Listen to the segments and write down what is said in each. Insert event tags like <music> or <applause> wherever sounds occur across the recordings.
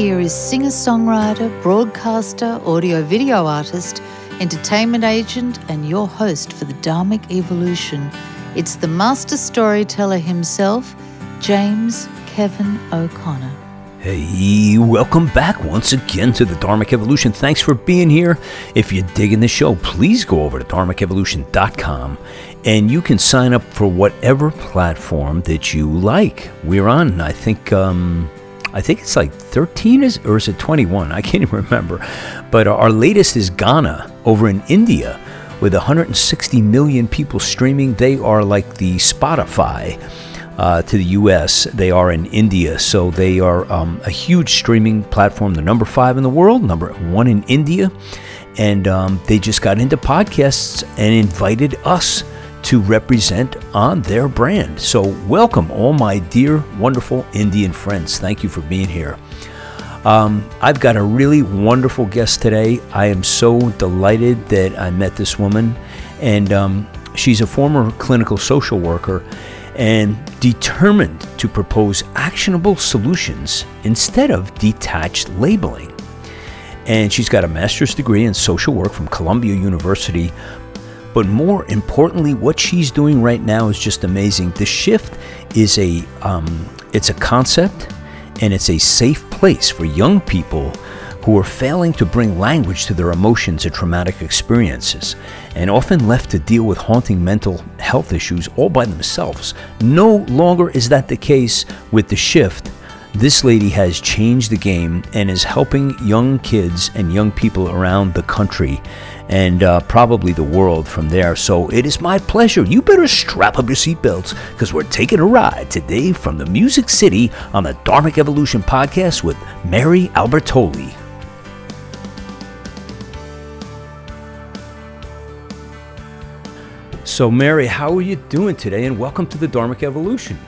here is singer songwriter, broadcaster, audio video artist, entertainment agent, and your host for the Dharmic Evolution. It's the master storyteller himself, James Kevin O'Connor. Hey, welcome back once again to the Dharmic Evolution. Thanks for being here. If you're digging the show, please go over to dharmicevolution.com and you can sign up for whatever platform that you like. We're on, I think, um, I think it's like 13 is or is it 21? I can't even remember. But our latest is Gaana over in India with 160 million people streaming. They are like the Spotify uh, to the US. They are in India, so they are um, a huge streaming platform. They're number five in the world, number one in India. And um, they just got into podcasts and invited us to represent on their brand. So, welcome, all my dear, wonderful Indian friends. Thank you for being here. Um, I've got a really wonderful guest today. I am so delighted that I met this woman, and um, she's a former clinical social worker and determined to propose actionable solutions instead of detached labeling. And she's got a master's degree in social work from Columbia University. But more importantly, what she's doing right now is just amazing. The shift is a um, it's a concept, and it's a safe place for young people who are failing to bring language to their emotions and traumatic experiences, and often left to deal with haunting mental health issues all by themselves. No longer is that the case with the shift. This lady has changed the game and is helping young kids and young people around the country and uh, probably the world from there. So it is my pleasure. You better strap up your seatbelts because we're taking a ride today from the Music City on the Dharmic Evolution podcast with Mary Albertoli. So, Mary, how are you doing today? And welcome to the Dharmic Evolution.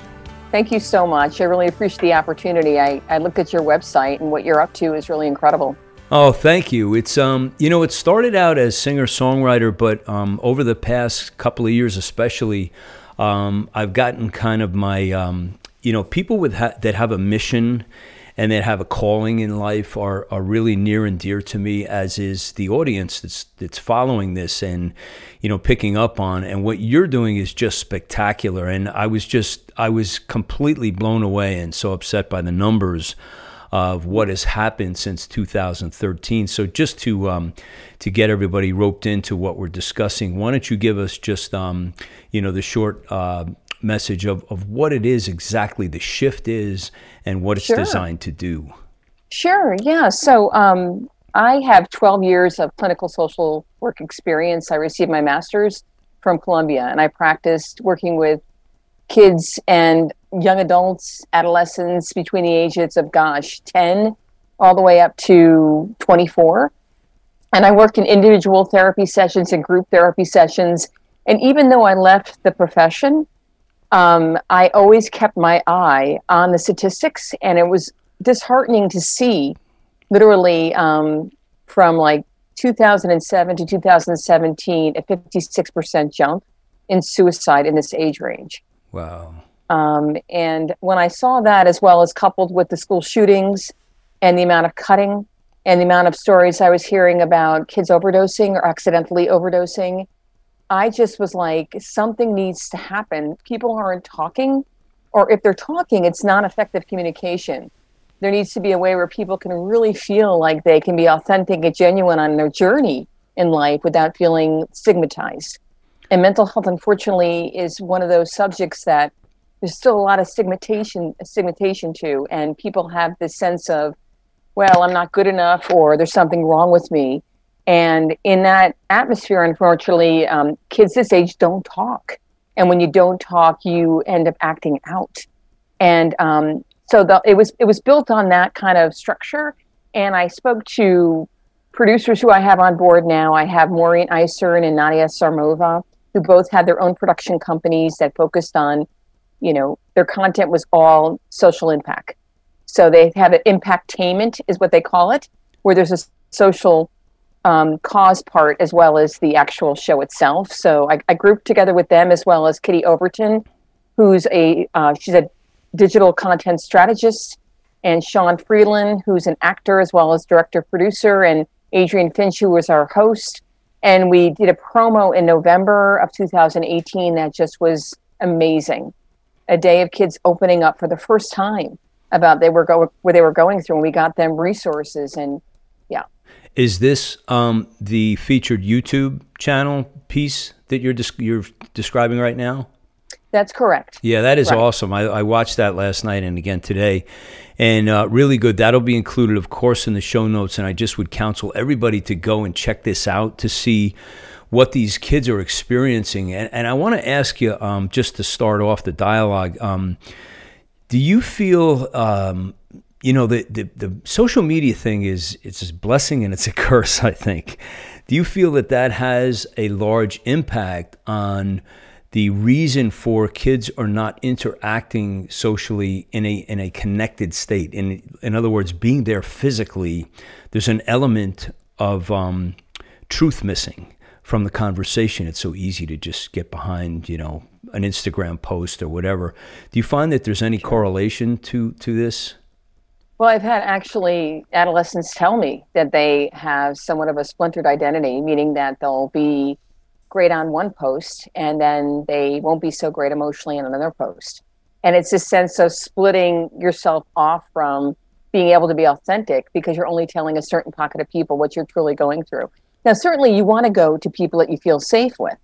Thank you so much. I really appreciate the opportunity. I, I looked at your website, and what you're up to is really incredible. Oh, thank you. It's um, you know, it started out as singer songwriter, but um, over the past couple of years, especially, um, I've gotten kind of my um, you know, people with ha- that have a mission and that have a calling in life are, are really near and dear to me, as is the audience that's that's following this and you know picking up on. And what you're doing is just spectacular. And I was just I was completely blown away and so upset by the numbers of what has happened since 2013. So just to um, to get everybody roped into what we're discussing, why don't you give us just um, you know the short uh, message of, of what it is exactly the shift is and what it's sure. designed to do. Sure, yeah. So um, I have 12 years of clinical social work experience. I received my master's from Columbia and I practiced working with kids and young adults, adolescents between the ages of, gosh, 10 all the way up to 24. And I worked in individual therapy sessions and group therapy sessions. And even though I left the profession, um, I always kept my eye on the statistics, and it was disheartening to see literally um, from like 2007 to 2017 a 56% jump in suicide in this age range. Wow. Um, and when I saw that, as well as coupled with the school shootings and the amount of cutting and the amount of stories I was hearing about kids overdosing or accidentally overdosing, I just was like, something needs to happen. People aren't talking, or if they're talking, it's not effective communication. There needs to be a way where people can really feel like they can be authentic and genuine on their journey in life without feeling stigmatized. And mental health, unfortunately, is one of those subjects that there's still a lot of stigmatization, stigmatization to, and people have this sense of, well, I'm not good enough, or there's something wrong with me and in that atmosphere, unfortunately, um, kids this age don't talk. And when you don't talk, you end up acting out. And um, so the, it was it was built on that kind of structure. And I spoke to producers who I have on board now. I have Maureen Isern and Nadia Sarmova, who both had their own production companies that focused on, you know, their content was all social impact. So they have an impactainment is what they call it, where there's a social um, cause part as well as the actual show itself. So I, I, grouped together with them as well as Kitty Overton, who's a uh, she's a digital content strategist and Sean Freeland, who's an actor as well as director producer, and Adrian Finch, who was our host. And we did a promo in November of 2018 that just was amazing. A day of kids opening up for the first time about they were go where they were going through, and we got them resources and yeah. Is this um, the featured YouTube channel piece that you're you're describing right now? That's correct. Yeah, that is right. awesome. I, I, watched that last night and again today, and uh, really good. That'll be included, of course, in the show notes. And I just would counsel everybody to go and check this out to see what these kids are experiencing. And, and I want to ask you, um, just to start off the dialogue, um, do you feel? Um, you know the, the, the social media thing is it's a blessing and it's a <laughs> curse i think do you feel that that has a large impact on the reason for kids are not interacting socially in a in a connected state. In in other words, being there physically, there's an element of um, truth missing from the conversation. It's so easy to just get behind, you know, an Instagram post or whatever. Do you find that there's any correlation to to this? Well, I've had actually adolescents tell me that they have somewhat of a splintered identity, meaning that they'll be great on one post and then they won't be so great emotionally on another post. And it's a sense of splitting yourself off from being able to be authentic because you're only telling a certain pocket of people what you're truly going through. Now, certainly you want to go to people that you feel safe with,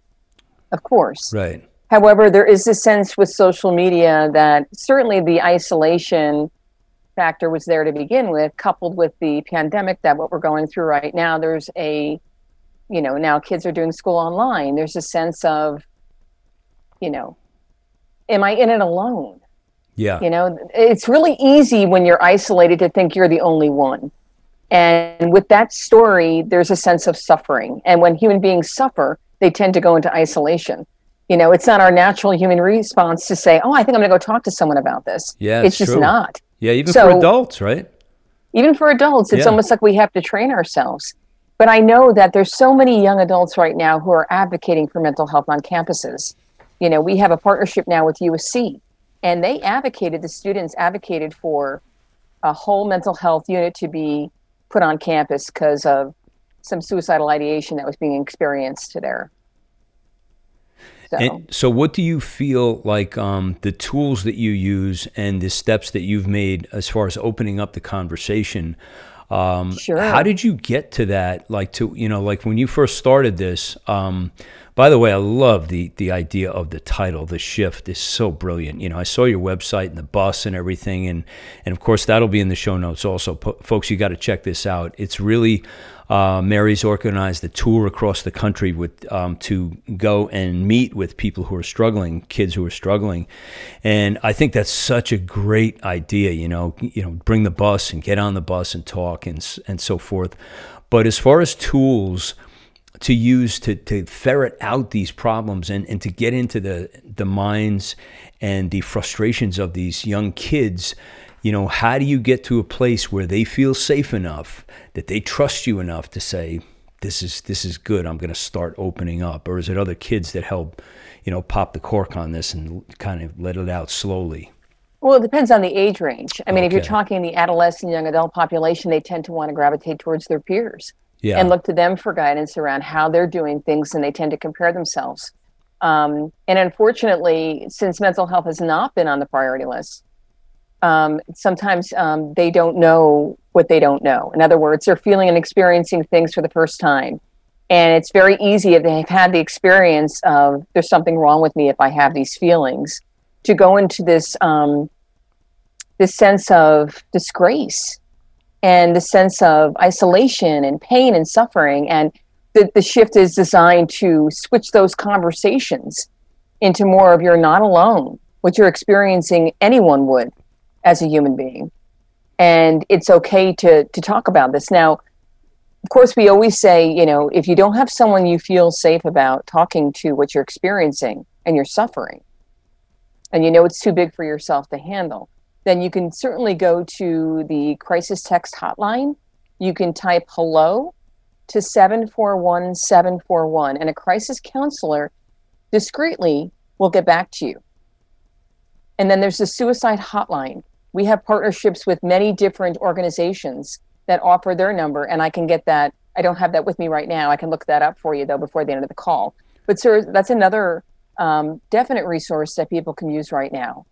of course. Right. However, there is a sense with social media that certainly the isolation factor was there to begin with, coupled with the pandemic that what we're going through right now, there's a you know now kids are doing school online there's a sense of you know am i in it alone yeah you know it's really easy when you're isolated to think you're the only one and with that story there's a sense of suffering and when human beings suffer they tend to go into isolation you know it's not our natural human response to say oh i think i'm going to go talk to someone about this yeah it's just true. not yeah even so, for adults right even for adults it's yeah. almost like we have to train ourselves but I know that there's so many young adults right now who are advocating for mental health on campuses. You know, we have a partnership now with USC, and they advocated, the students advocated for a whole mental health unit to be put on campus because of some suicidal ideation that was being experienced there. So. And so, what do you feel like um, the tools that you use and the steps that you've made as far as opening up the conversation um, sure. How did you get to that? Like to you know, like when you first started this. Um, by the way, I love the the idea of the title. The shift is so brilliant. You know, I saw your website and the bus and everything, and and of course that'll be in the show notes also. folks, you got to check this out. It's really uh, Mary's organized a tour across the country with um, to go and meet with people who are struggling, kids who are struggling, and I think that's such a great idea. You know, you know, bring the bus and get on the bus and talk and and so forth. But as far as tools to use to, to ferret out these problems and, and to get into the the minds and the frustrations of these young kids you know, how do you get to a place where they feel safe enough that they trust you enough to say, this is this is good. I'm going to start opening up, or is it other kids that help, you know, pop the cork on this and kind of let it out slowly? Well, it depends on the age range. I mean, okay. if you're talking the adolescent, young adult population, they tend to want to gravitate towards their peers yeah. and look to them for guidance around how they're doing things, and they tend to compare themselves. Um, and unfortunately, since mental health has not been on the priority list, um, sometimes um, they don't know what they don't know. In other words, they're feeling and experiencing things for the first time. And it's very easy if they've had the experience of there's something wrong with me if I have these feelings to go into this um, this sense of disgrace and the sense of isolation and pain and suffering. And the, the shift is designed to switch those conversations into more of you're not alone. What you're experiencing, anyone would as a human being. And it's okay to to talk about this. Now of course we always say you know if you don't have someone you feel safe about talking to what you're experiencing and you're suffering and you know it's too big for yourself to handle then you can certainly go to the crisis text hotline. You can type hello to 741 741 and a crisis counselor discreetly will get back to you. And then there's the suicide hotline we have partnerships with many different organizations that offer their number, and I can get that. I don't have that with me right now. I can look that up for you though before the end of the call. But sir, that's another um, definite resource that people can use right now.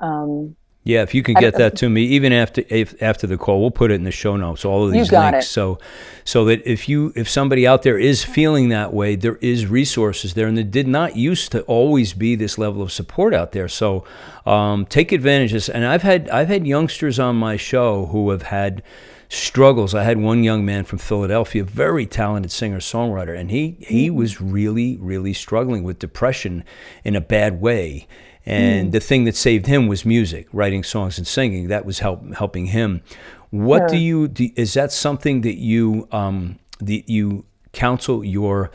Um, yeah, if you can get that to me, even after if, after the call, we'll put it in the show notes. All of these links, it. so so that if you if somebody out there is feeling that way, there is resources there, and there did not used to always be this level of support out there. So um, take advantage of this. And I've had I've had youngsters on my show who have had struggles. I had one young man from Philadelphia, very talented singer songwriter, and he he mm. was really really struggling with depression in a bad way and mm. the thing that saved him was music, writing songs and singing. That was help, helping him. What sure. do you do, is that something that you um, that you counsel your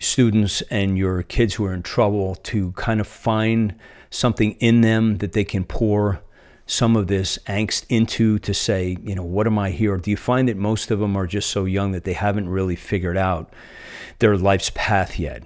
students and your kids who are in trouble to kind of find something in them that they can pour some of this angst into to say, you know, what am I here? Do you find that most of them are just so young that they haven't really figured out their life's path yet?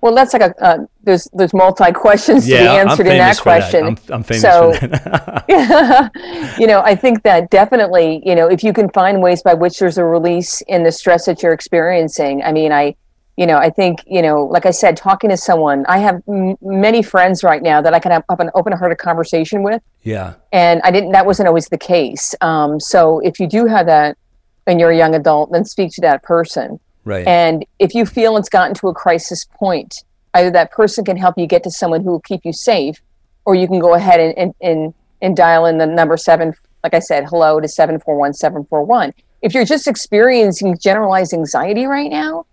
Well, that's like a uh, there's there's multi questions yeah, to be answered in that question. That. I'm, I'm, famous so, for that. <laughs> you know, I think that definitely, you know, if you can find ways by which there's a release in the stress that you're experiencing. I mean, I, you know, I think, you know, like I said, talking to someone, I have m- many friends right now that I can have, have an open-hearted conversation with. Yeah. And I didn't. That wasn't always the case. Um, so if you do have that, and you're a young adult, then speak to that person Right. And if you feel it's gotten to a crisis point, either that person can help you get to someone who will keep you safe, or you can go ahead and, and, and, and dial in the number seven, like I said, hello to 741 741. If you're just experiencing generalized anxiety right now,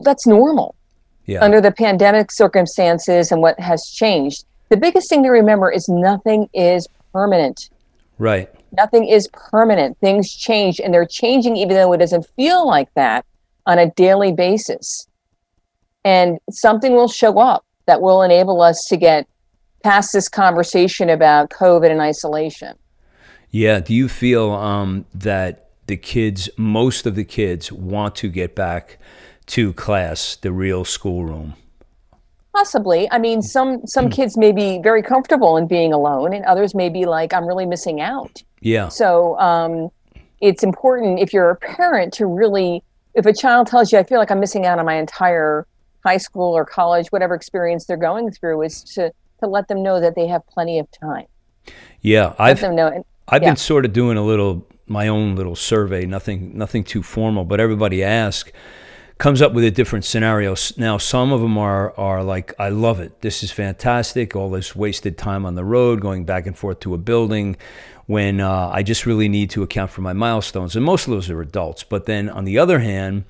that's normal yeah. under the pandemic circumstances and what has changed. The biggest thing to remember is nothing is permanent. Right. Nothing is permanent. Things change and they're changing even though it doesn't feel like that on a daily basis. And something will show up that will enable us to get past this conversation about COVID and isolation. Yeah. Do you feel um, that the kids, most of the kids, want to get back to class, the real schoolroom? Possibly. I mean, some some hmm. kids may be very comfortable in being alone, and others may be like, "I'm really missing out." Yeah. So um, it's important if you're a parent to really if a child tells you, I feel like I'm missing out on my entire high school or college, whatever experience they're going through, is to, to let them know that they have plenty of time. Yeah, let I've, them know. I've yeah. been sort of doing a little, my own little survey, nothing, nothing too formal, but everybody asks comes up with a different scenario. Now, some of them are are like, I love it. This is fantastic. All this wasted time on the road, going back and forth to a building, when uh, I just really need to account for my milestones. And most of those are adults. But then on the other hand,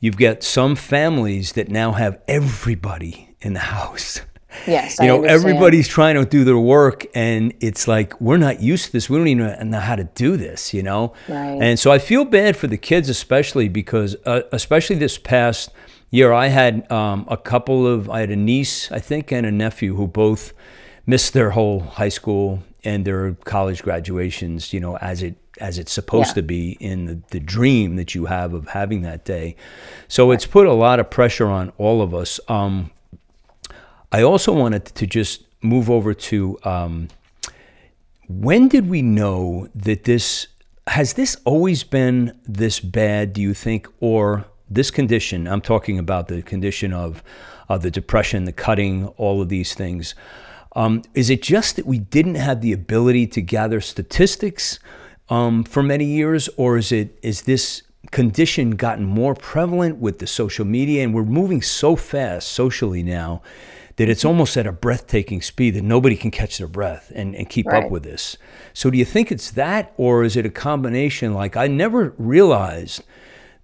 you've got some families that now have everybody in the <laughs> house. Yes, you know, everybody's trying to do their work, and it's like we're not used to this. We don't even know how to do this, you know. Right. And so I feel bad for the kids, especially because, uh, especially this past year, I had um, a couple of, I had a niece, I think, and a nephew who both missed their whole high school and their college graduations, you know, as it as it's supposed yeah. to be in the, the dream that you have of having that day. So it's put a lot of pressure on all of us. Um, I also wanted to just move over to um, when did we know that this has this always been this bad? Do you think, or this condition? I'm talking about the condition of uh, the depression, the cutting, all of these things. Um, is it just that we didn't have the ability to gather statistics um, for many years, or is it is this condition gotten more prevalent with the social media, and we're moving so fast socially now that it's almost at a breathtaking speed that nobody can catch their breath and, and keep right. up with this. So, do you think it's that, or is it a combination? Like, I never realized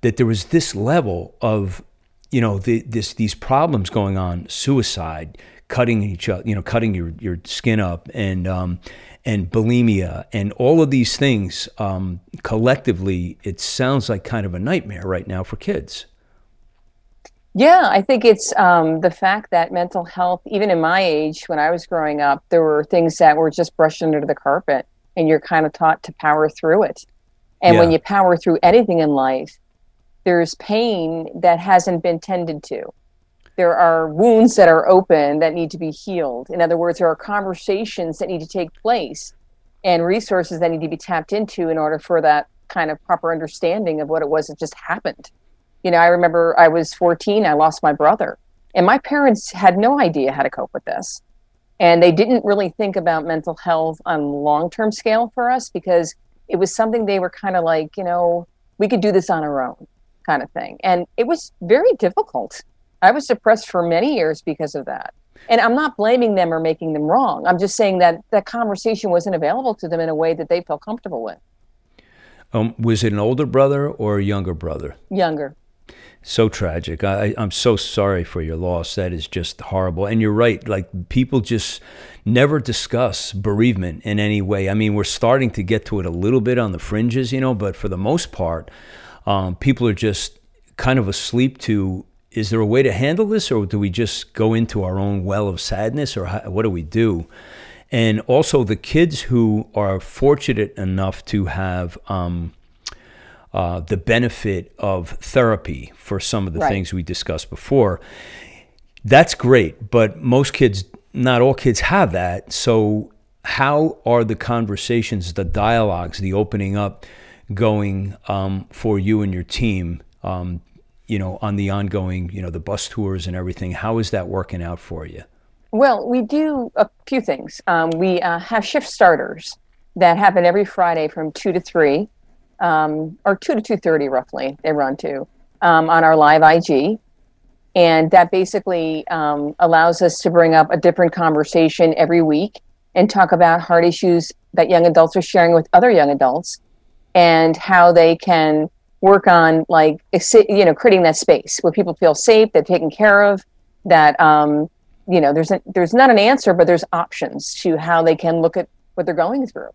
that there was this level of, you know, the, this these problems going on, suicide, cutting each other, you know, cutting your, your skin up and, um, and bulimia and all of these things um, collectively, it sounds like kind of a nightmare right now for kids. Yeah, I think it's um, the fact that mental health, even in my age, when I was growing up, there were things that were just brushed under the carpet, and you're kind of taught to power through it. And yeah. when you power through anything in life, there's pain that hasn't been tended to. There are wounds that are open that need to be healed. In other words, there are conversations that need to take place and resources that need to be tapped into in order for that kind of proper understanding of what it was that just happened. You know, I remember I was 14, I lost my brother, and my parents had no idea how to cope with this. And they didn't really think about mental health on long term scale for us because it was something they were kind of like, you know, we could do this on our own kind of thing. And it was very difficult. I was depressed for many years because of that. And I'm not blaming them or making them wrong. I'm just saying that that conversation wasn't available to them in a way that they felt comfortable with. Um, was it an older brother or a younger brother? Younger. So tragic. I, I'm so sorry for your loss. That is just horrible. And you're right. Like people just never discuss bereavement in any way. I mean, we're starting to get to it a little bit on the fringes, you know, but for the most part, um, people are just kind of asleep to is there a way to handle this or do we just go into our own well of sadness or how, what do we do and also the kids who are fortunate enough to have um, uh, the benefit of therapy for some of the right. things we discussed before that's great but most kids not all kids have that so how are the conversations the dialogues the opening up going um, for you and your team um, you know, on the ongoing, you know, the bus tours and everything. How is that working out for you? Well, we do a few things. Um, we uh, have shift starters that happen every Friday from two to three, um, or two to two thirty roughly. They run to um, on our live IG, and that basically um, allows us to bring up a different conversation every week and talk about hard issues that young adults are sharing with other young adults, and how they can work on like you know creating that space where people feel safe they're taken care of that um, you know there's a, there's not an answer but there's options to how they can look at what they're going through.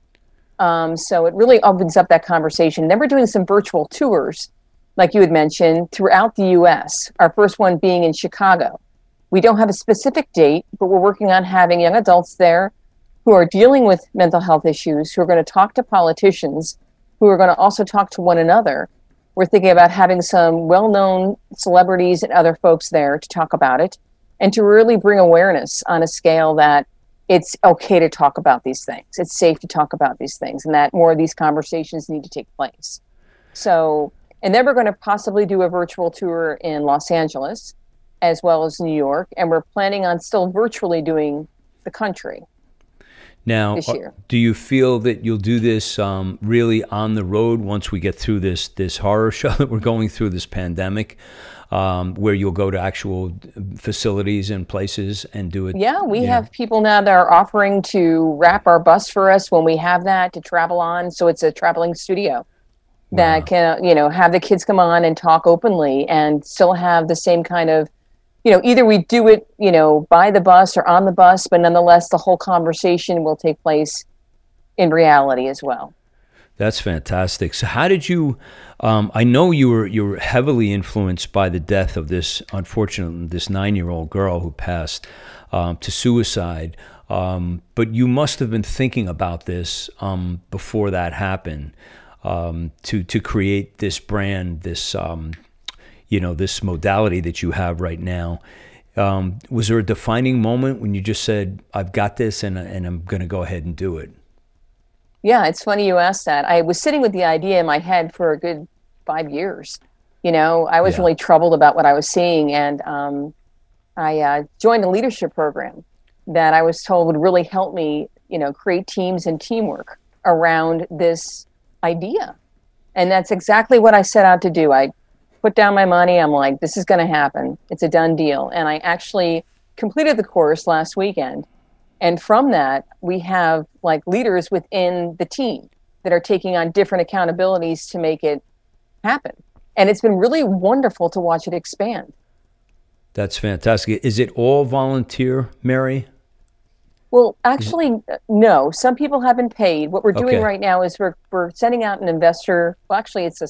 Um, so it really opens up that conversation. Then we're doing some virtual tours like you had mentioned throughout the us our first one being in chicago. We don't have a specific date but we're working on having young adults there who are dealing with mental health issues who are going to talk to politicians who are going to also talk to one another we're thinking about having some well known celebrities and other folks there to talk about it and to really bring awareness on a scale that it's okay to talk about these things. It's safe to talk about these things and that more of these conversations need to take place. So, and then we're going to possibly do a virtual tour in Los Angeles as well as New York. And we're planning on still virtually doing the country. Now, uh, do you feel that you'll do this um, really on the road once we get through this this horror <laughs> show that we're going through this pandemic, um, where you'll go to actual facilities and places and do it? Yeah, we have people now that are offering to wrap our bus for us when we have that to travel on. So it's a traveling studio that wow. can you know have the kids come on and talk openly and still have the same kind of you know, either we do it, you know, by the bus or on the bus, but nonetheless, the whole conversation will take place in reality as well. That's fantastic. So, how did you? Um, I know you were you were heavily influenced by the death of this unfortunate this nine year old girl who passed um, to suicide. Um, but you must have been thinking about this um, before that happened um, to to create this brand, this um, you know this modality that you have right now. Um, was there a defining moment when you just said, "I've got this, and and I'm going to go ahead and do it"? Yeah, it's funny you asked that. I was sitting with the idea in my head for a good five years. You know, I was yeah. really troubled about what I was seeing, and um, I uh, joined a leadership program that I was told would really help me, you know, create teams and teamwork around this idea. And that's exactly what I set out to do. I put down my money. I'm like, this is going to happen. It's a done deal. And I actually completed the course last weekend. And from that, we have like leaders within the team that are taking on different accountabilities to make it happen. And it's been really wonderful to watch it expand. That's fantastic. Is it all volunteer, Mary? Well, actually, no. Some people have been paid. What we're doing okay. right now is we're, we're sending out an investor. Well, actually, it's a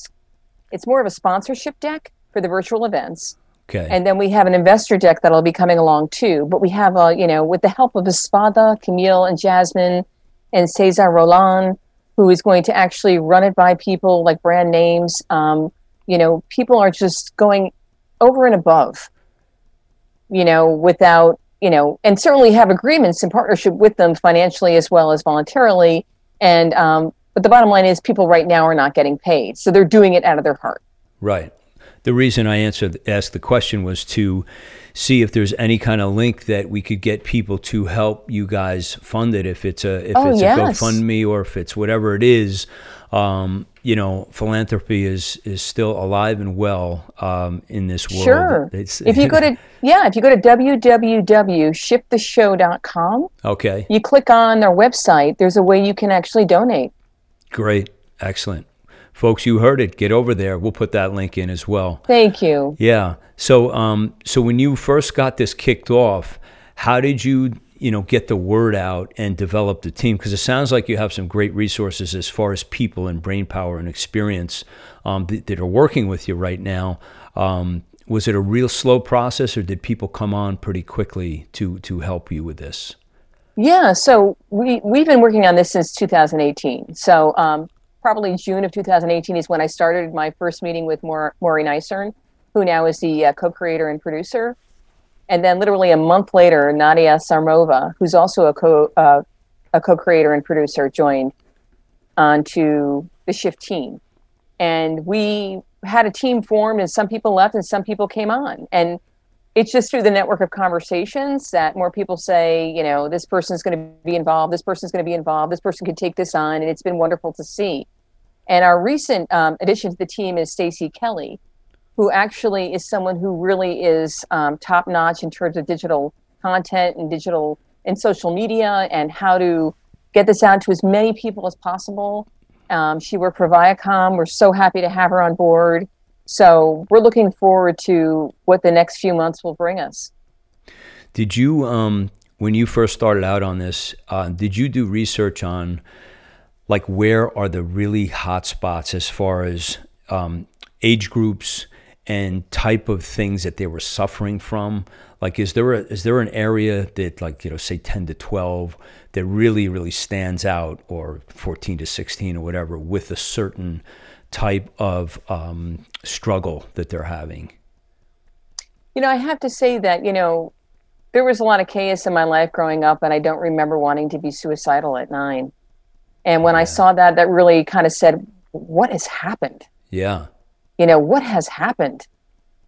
it's more of a sponsorship deck for the virtual events. Okay. And then we have an investor deck that'll be coming along too. But we have a, you know, with the help of Espada, Camille, and Jasmine, and Cesar Roland, who is going to actually run it by people like brand names. Um, you know, people are just going over and above you know, without, you know, and certainly have agreements in partnership with them financially as well as voluntarily. And, um, but the bottom line is people right now are not getting paid. So they're doing it out of their heart. Right. The reason I answered, asked the question was to see if there's any kind of link that we could get people to help you guys fund it. If it's a, if Oh, it's yes. a GoFundMe or if it's whatever it is, um, you know, philanthropy is is still alive and well um, in this world. Sure. It's, If you go to, <laughs> yeah, if you go to www.shiptheshow.com, okay, you click on their website, there's a way you can actually donate. Great, excellent, folks, you heard it. Get over there. We'll put that link in as well. Thank you. Yeah. So, um, so when you first got this kicked off, how did you, you know, get the word out and develop the team? Because it sounds like you have some great resources as far as people and brain power and experience um, that, that are working with you right now. Um, was it a real slow process, or did people come on pretty quickly to to help you with this? Yeah, so we we've been working on this since 2018. So um, probably June of 2018 is when I started my first meeting with Maur- Maureen Isern, who now is the uh, co-creator and producer. And then literally a month later, Nadia Sarmova, who's also a co uh, a co-creator and producer, joined onto the Shift team. And we had a team formed, and some people left, and some people came on. And it's just through the network of conversations that more people say, you know, this person's going to be involved, this person's going to be involved, this person could take this on, and it's been wonderful to see. And our recent um, addition to the team is Stacy Kelly, who actually is someone who really is um, top notch in terms of digital content and digital and social media and how to get this out to as many people as possible. Um, she worked for Viacom. We're so happy to have her on board. So we're looking forward to what the next few months will bring us. Did you, um, when you first started out on this, uh, did you do research on like where are the really hot spots as far as um, age groups and type of things that they were suffering from? Like, is there a, is there an area that like you know say ten to twelve that really really stands out, or fourteen to sixteen or whatever, with a certain type of um, struggle that they're having? You know, I have to say that, you know, there was a lot of chaos in my life growing up, and I don't remember wanting to be suicidal at nine. And when I saw that, that really kind of said, what has happened? Yeah, you know what has happened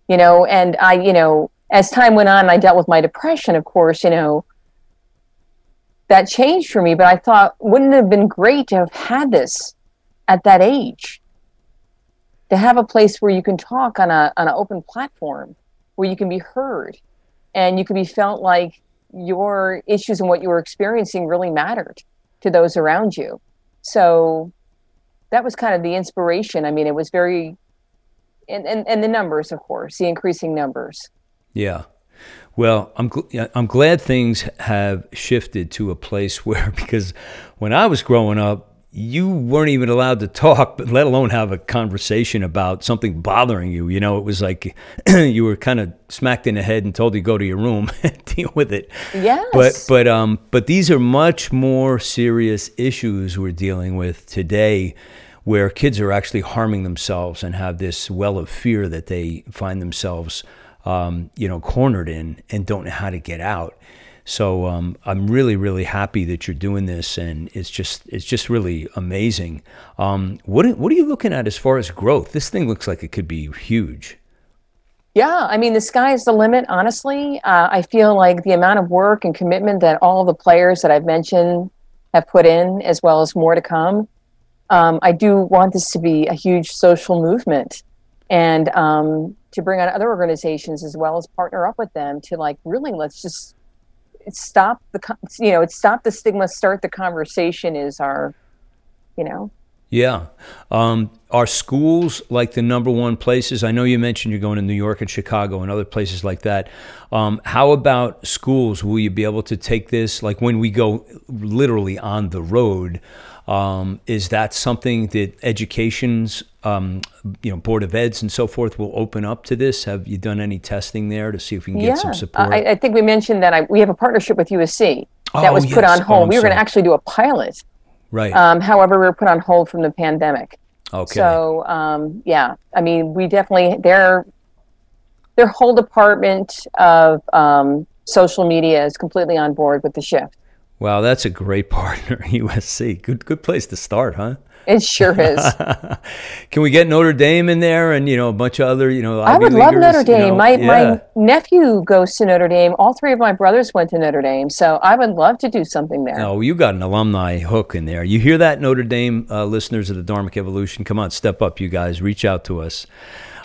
you know and i you know as time went on i dealt with my depression of course you know that changed for me but i thought wouldn't it have been great to have had this at that age to have a place where you can talk on a on an open platform where you can be heard and you can be felt like your issues and what you were experiencing really mattered to those around you so that was kind of the inspiration i mean it was very and, and, and the numbers, of course, the increasing numbers. Yeah. Well, I'm gl- I'm glad things have shifted to a place <laughs> where because when I was growing up, you weren't even allowed to talk, but let alone have a conversation about something bothering you. You know, it was like <clears throat> you were kind of smacked in the head and told to go to your room <laughs> and deal with it. Yes. But but um but these are much more serious issues we're dealing with today where kids are actually harming themselves and have this well of fear that they find themselves um, you know cornered in and don't know how to get out so um, I'm really really happy that you're doing this and it's just it's just really amazing. Um, what what are you looking at as far as growth? This thing looks like it could be huge. Yeah, I mean, the sky is the limit, honestly. Uh, I feel like the amount of work and commitment that all the players that I've mentioned have put in, as well as more to come, um, I do want this to be a huge social movement and um, to bring on other organizations as well as partner up with them to like really let's just stop the you know it's stop the stigma start the conversation is our you know Yeah. Um, are schools like the number one places? I know you mentioned you're going to New York and Chicago and other places like that. Um, how about schools? Will you be able to take this? Like when we go literally on the road, um, is that something that education's, um, you know, Board of Eds and so forth will open up to this? Have you done any testing there to see if we can get some support? I, I think we mentioned that I, we have a partnership with USC that Oh, was put yes. on Oh, hold. I'm we were going to actually do a pilot. right. Um, however, we were put on hold from the pandemic. okay. So um, yeah, I mean, we definitely they're their whole department of um, social media is completely on board with the shift. Wow, that's a great <laughs> partner, USC. Good, good place to start, huh? It sure <laughs> is. Can we get Notre Dame in there and you know a bunch of other you know? I would love Notre Dame. You know, my yeah. my nephew goes to Notre Dame. All three of my brothers went to Notre Dame, so I would love to do something there. Oh, you got an alumni hook in there. You hear that, Notre Dame uh, listeners of the Dharmic Evolution? Come on, step up, you guys. Reach out to us.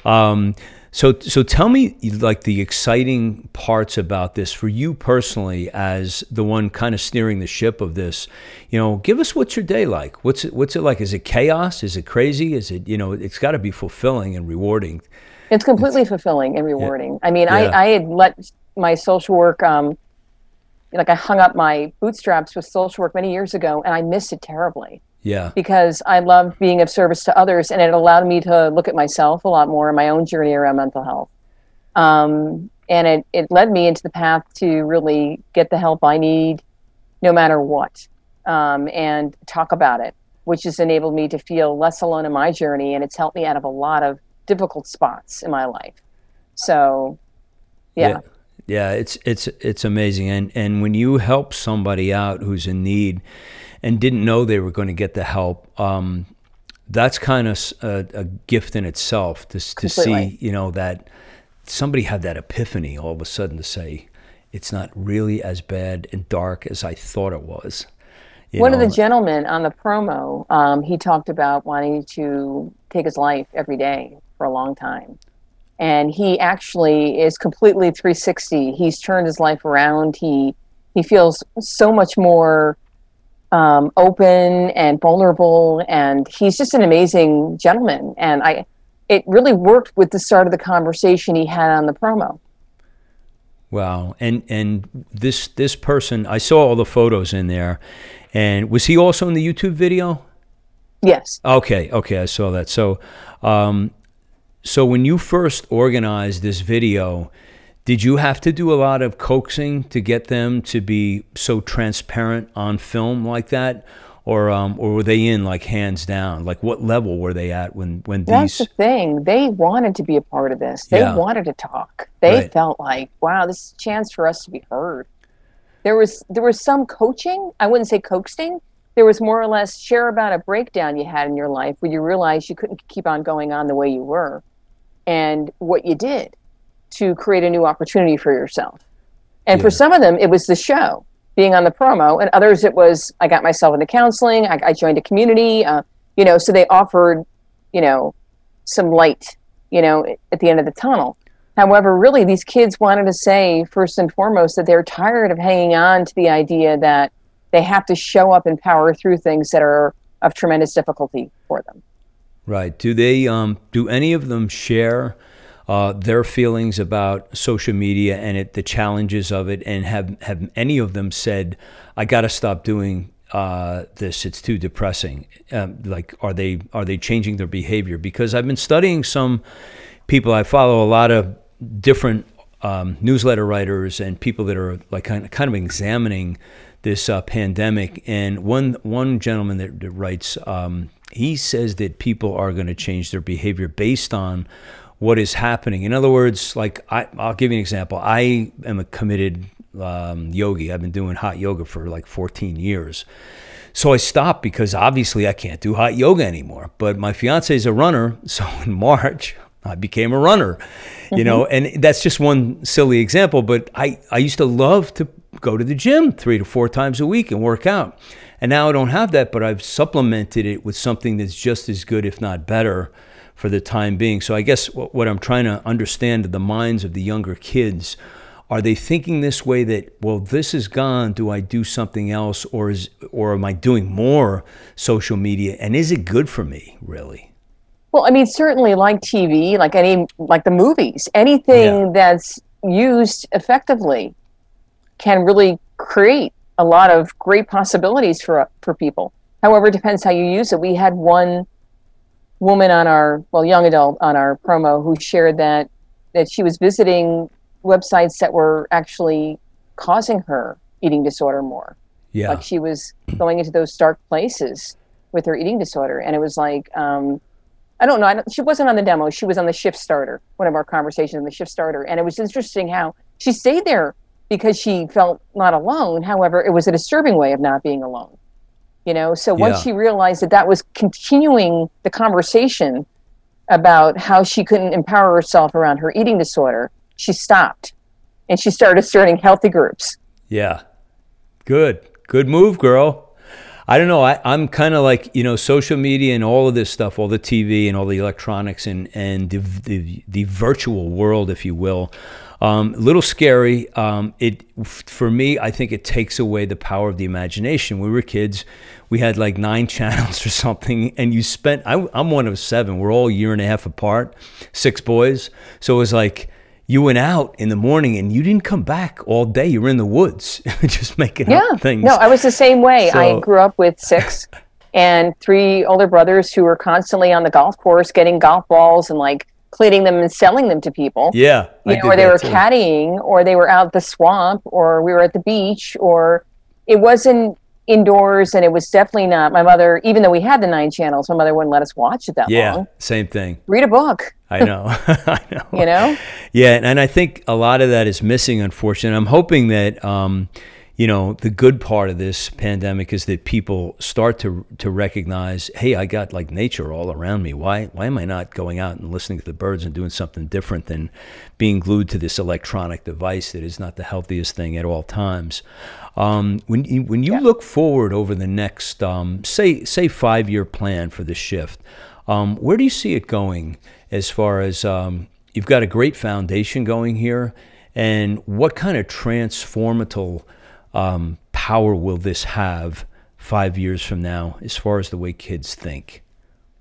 Um, so, so tell me like the exciting parts about this for you personally, as the one kind of steering the ship of this. You know, give us what's your day like. What's it, what's it like? Is it chaos? Is it crazy? Is it you know? It's got to be fulfilling and rewarding. It's completely it's, fulfilling and rewarding. Yeah. I mean, yeah. I I had let my social work um, like I hung up my bootstraps with social work many years ago, and I miss it terribly. Yeah. Because I love being of service to others and it allowed me to look at myself a lot more in my own journey around mental health. Um, and it, it led me into the path to really get the help I need no matter what um, and talk about it, which has enabled me to feel less alone in my journey. And it's helped me out of a lot of difficult spots in my life. So, yeah. yeah. Yeah, it's it's it's amazing, and and when you help somebody out who's in need, and didn't know they were going to get the help. Um, that's kind of a, a, gift in itself to, to see, you know, that somebody had that epiphany all of a sudden to say, it's not really as bad and dark as I thought it was. You One know? of the gentlemen on the promo, um, he talked about wanting to take his life every day for a long time. And he actually is completely 360. He's turned his life around. He he feels so much more um, open and vulnerable, and he's just an amazing gentleman. And I, it really worked with the start of the conversation he had on the promo. Wow, and and this this person, I saw all the photos in there, and was he also in the YouTube video? Yes. Okay, okay, I saw that. So, um, so when you first organized this video, did you have to do a lot of coaxing to get them to be so transparent on film like that? Or, um, or were they in like hands down? Like what level were they at when, when That's these? the thing. They wanted to be a part of this. They yeah. wanted to talk. They right. felt like, wow, this is a chance for us to be heard. There was there was some coaching. I wouldn't say coaxing. There was more or less share about a breakdown you had in your life where you realized you couldn't keep on going on the way you were, and what you did to create a new opportunity for yourself. And yeah. for some of them, it was the show, being on the promo, and others, it was I got myself into counseling, I, I joined a community, uh, you know, so they offered, you know, some light, you know, at the end of the tunnel. However, really, these kids wanted to say, first and foremost, that they're tired of hanging on to the idea that they have to show up and power through things that are of tremendous difficulty for them. Right. Do they, um, do any of them share? Uh, their feelings about social media and it, the challenges of it, and have have any of them said, "I got to stop doing uh, this. It's too depressing." Um, like, are they are they changing their behavior? Because I've been studying some people. I follow a lot of different um, newsletter writers and people that are like kind of, kind of examining this uh, pandemic. And one one gentleman that, that writes, um, he says that people are going to change their behavior based on what is happening. In other words, like I, will give you an example. I am a committed um, yogi. I've been doing hot yoga for like 14 years. So I stopped because obviously I can't do hot yoga anymore. But my fiance is a runner, <laughs> so in March I became a runner. Mm-hmm. You know, and that's just one silly example. But I I used to love to go to the gym three to four times a week and work out. And now I don't have that, but I've supplemented it with something that's just as good, if not better for the time being. So I guess what, what I'm trying to understand the minds of the younger kids are they thinking this way that well this is gone do i do something else or is or am i doing more social media and is it good for me really well i mean certainly like tv like any like the movies anything yeah. that's used effectively can really create a lot of great possibilities for for people however it depends how you use it we had one woman on our well young adult on our promo who shared that that she was visiting websites that were actually causing her eating disorder more. Yeah. Like she was going into those dark places with her eating disorder. And it was like, um, I don't know. I don't, she wasn't on the demo. She was on the shift starter, one of our conversations on the shift starter. And it was interesting how she stayed there because she felt not alone. However, it was a disturbing way of not being alone. You know, so once Yeah. she realized that that was continuing the conversation about how she couldn't empower herself around her eating disorder, she stopped and she started starting healthy groups. Yeah. Good. Good move, girl. I don't know. I, I'm kind of like, you know, social media and all of this stuff, all the TV and all the electronics and, and the, the, the virtual world, if you will. Um, a little scary. Um, it for me, I think it takes away the power of the imagination. When we were kids, we had like nine <laughs> channels or something, and you spent. I, I'm one of seven. We're all a year and a half apart, six boys. So it was like you went out in the morning and you didn't come back all day. You were in the woods, <laughs> just making Yeah. up things. No, I was the same way. I grew up with six <laughs> and three older brothers who were constantly on the golf course getting golf balls and like cleaning them and selling them to people. yeah, You know, or they were too. caddying, or they were out the swamp, or we were at the beach, or it wasn't indoors, and it was definitely not. My mother, even though we had the nine channels, my mother wouldn't let us watch it that Yeah, long. same thing. Read a book, I know. <laughs> I know. you know. Yeah, and, and I think a lot of that is missing, unfortunately. I'm hoping that, um, you know, the good part of this pandemic is that people start to to recognize, hey, I got like nature all around me. Why why am I not going out and listening to the birds and doing something different than being glued to this electronic device that is not the healthiest thing at all times? Um, when you, when you look forward over the next, um, say say five year plan for the shift, um, where do you see it going as far as um, you've got a great foundation going here, and what kind of transformative um, power will this have five years from now, as far as the way kids think?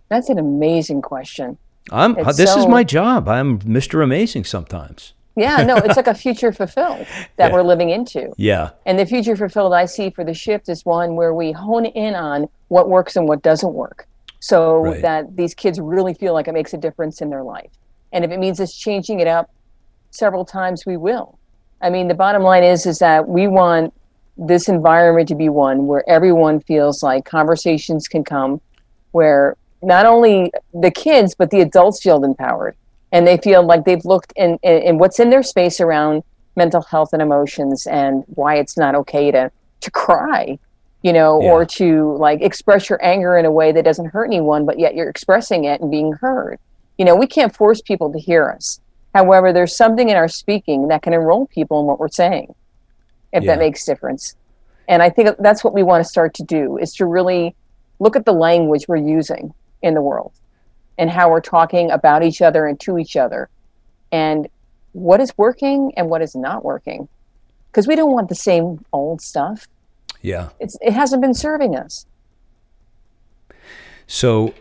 That's an amazing question. I'm, It's this is my job. I'm Mr. Amazing sometimes. Yeah, no, it's like a future fulfilled <laughs> that we're living into. Yeah, And the future fulfilled I see for the shift is one where we hone in on what works and what doesn't work. So Right. that these kids really feel like it makes a difference in their life. And if it means us changing it up several times, we will. I mean, the bottom line is is that we want this environment to be one where everyone feels like conversations can come where not only the kids but the adults feel empowered and they feel like they've looked in, in, in what's in their space around mental health and emotions and why it's not okay to to cry you know Yeah. or to like express your anger in a way that doesn't hurt anyone but yet you're expressing it and being heard. You know we can't force people to hear us. However there's something in our speaking that can enroll people in what we're saying if Yeah. that makes difference and i think that's what we want to start to do is to really look at the language we're using in the world and how we're talking about each other and to each other and what is working and what is not working because we don't want the same old stuff yeah. it's, it hasn't been serving us So,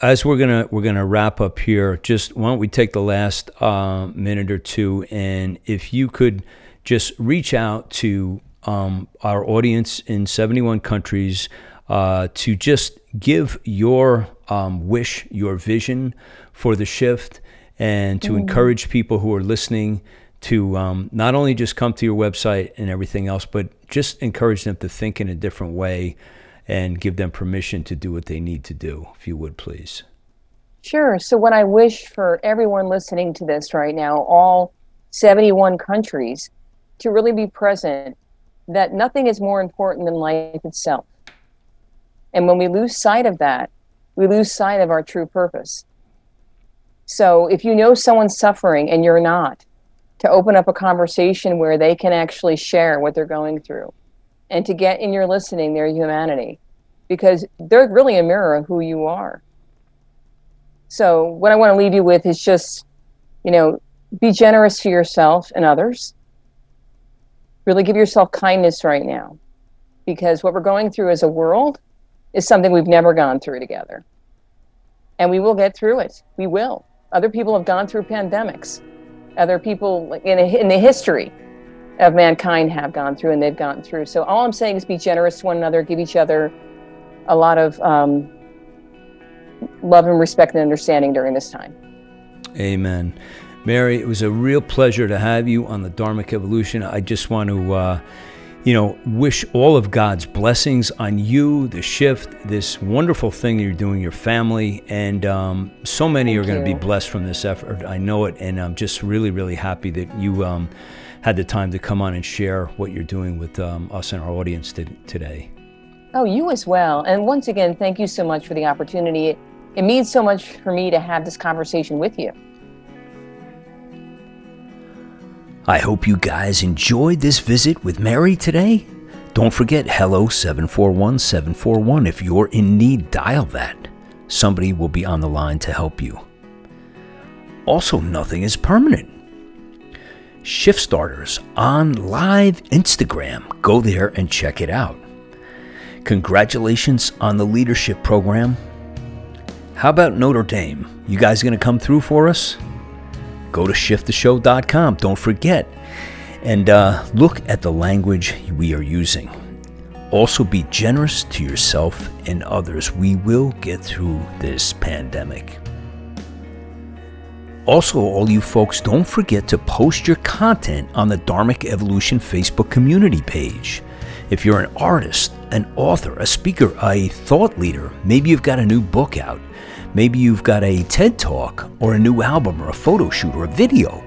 as we're gonna we're gonna wrap up here, just why don't we take the last uh, minute or two, and if you could just reach out to um, our audience in 71 countries uh, to just give your um, wish, your vision for the shift, and to encourage people who are listening to um, not only just come to your website and everything else, but just encourage them to think in a different way and give them permission to do what they need to do, if you would please. Sure. So, what I wish for everyone listening to this right now, all 71 countries, to really be present that nothing is more important than life itself. And when we lose sight of that, we lose sight of our true purpose. So, if you know someone's suffering and you're not, to open up a conversation where they can actually share what they're going through and to get in your listening their humanity because they're really a mirror of who you are. So, what I want to leave you with is just, you know, be generous to yourself and others. Really give yourself kindness right now because what we're going through as a world is something we've never gone through together. And we will get through it. We will. Other people have gone through pandemics. Other people in, a, in the history of mankind have gone through and they've gotten through. So, all I'm saying is be generous to one another, give each other a lot of um, love and respect and understanding during this time. Amen. Mary, it was a real pleasure to have you on the Dharmic Evolution. I just want to uh, you know, wish all of God's blessings on you, the shift, this wonderful thing you're doing, your family, and um, so many Thank are going to be blessed from this effort. I know it, and I'm just really, really happy that you um, had the time to come on and share what you're doing with um, us and our audience t- today. Oh, you as well. And once again, thank you so much for the opportunity. It, it means so much for me to have this conversation with you. I hope you guys enjoyed this visit with Mary today. Don't forget Hello 741 741. If you're in need, dial that. Somebody will be on the line to help you. Also, nothing is permanent. Shift Starters on live Instagram. Go there and check it out. Congratulations on the leadership program. How about Notre Dame? You guys going to come through for us? Go to shifttheshow.com. Don't forget. And uh, look at the language we are using. Also, be generous to yourself and others. We will get through this pandemic. Also, all you folks, don't forget to post your content on the Dharmic Evolution Facebook community page. If you're an artist, an author, a speaker, a thought leader, maybe you've got a new book out, maybe you've got a TED Talk, or a new album, or a photo shoot, or a video,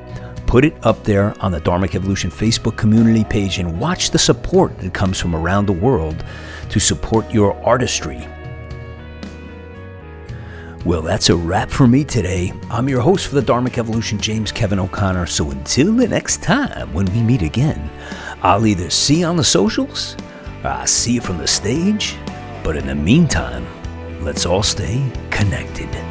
put it up there on the Dharmic Evolution Facebook community page and watch the support that comes from around the world to support your artistry. Well, that's a wrap for me today. I'm your host for the Dharmic Evolution, James Kevin O'Connor. So until the next time when we meet again, I'll either see you on the socials or I'll see you from the stage. But in the meantime, let's all stay connected.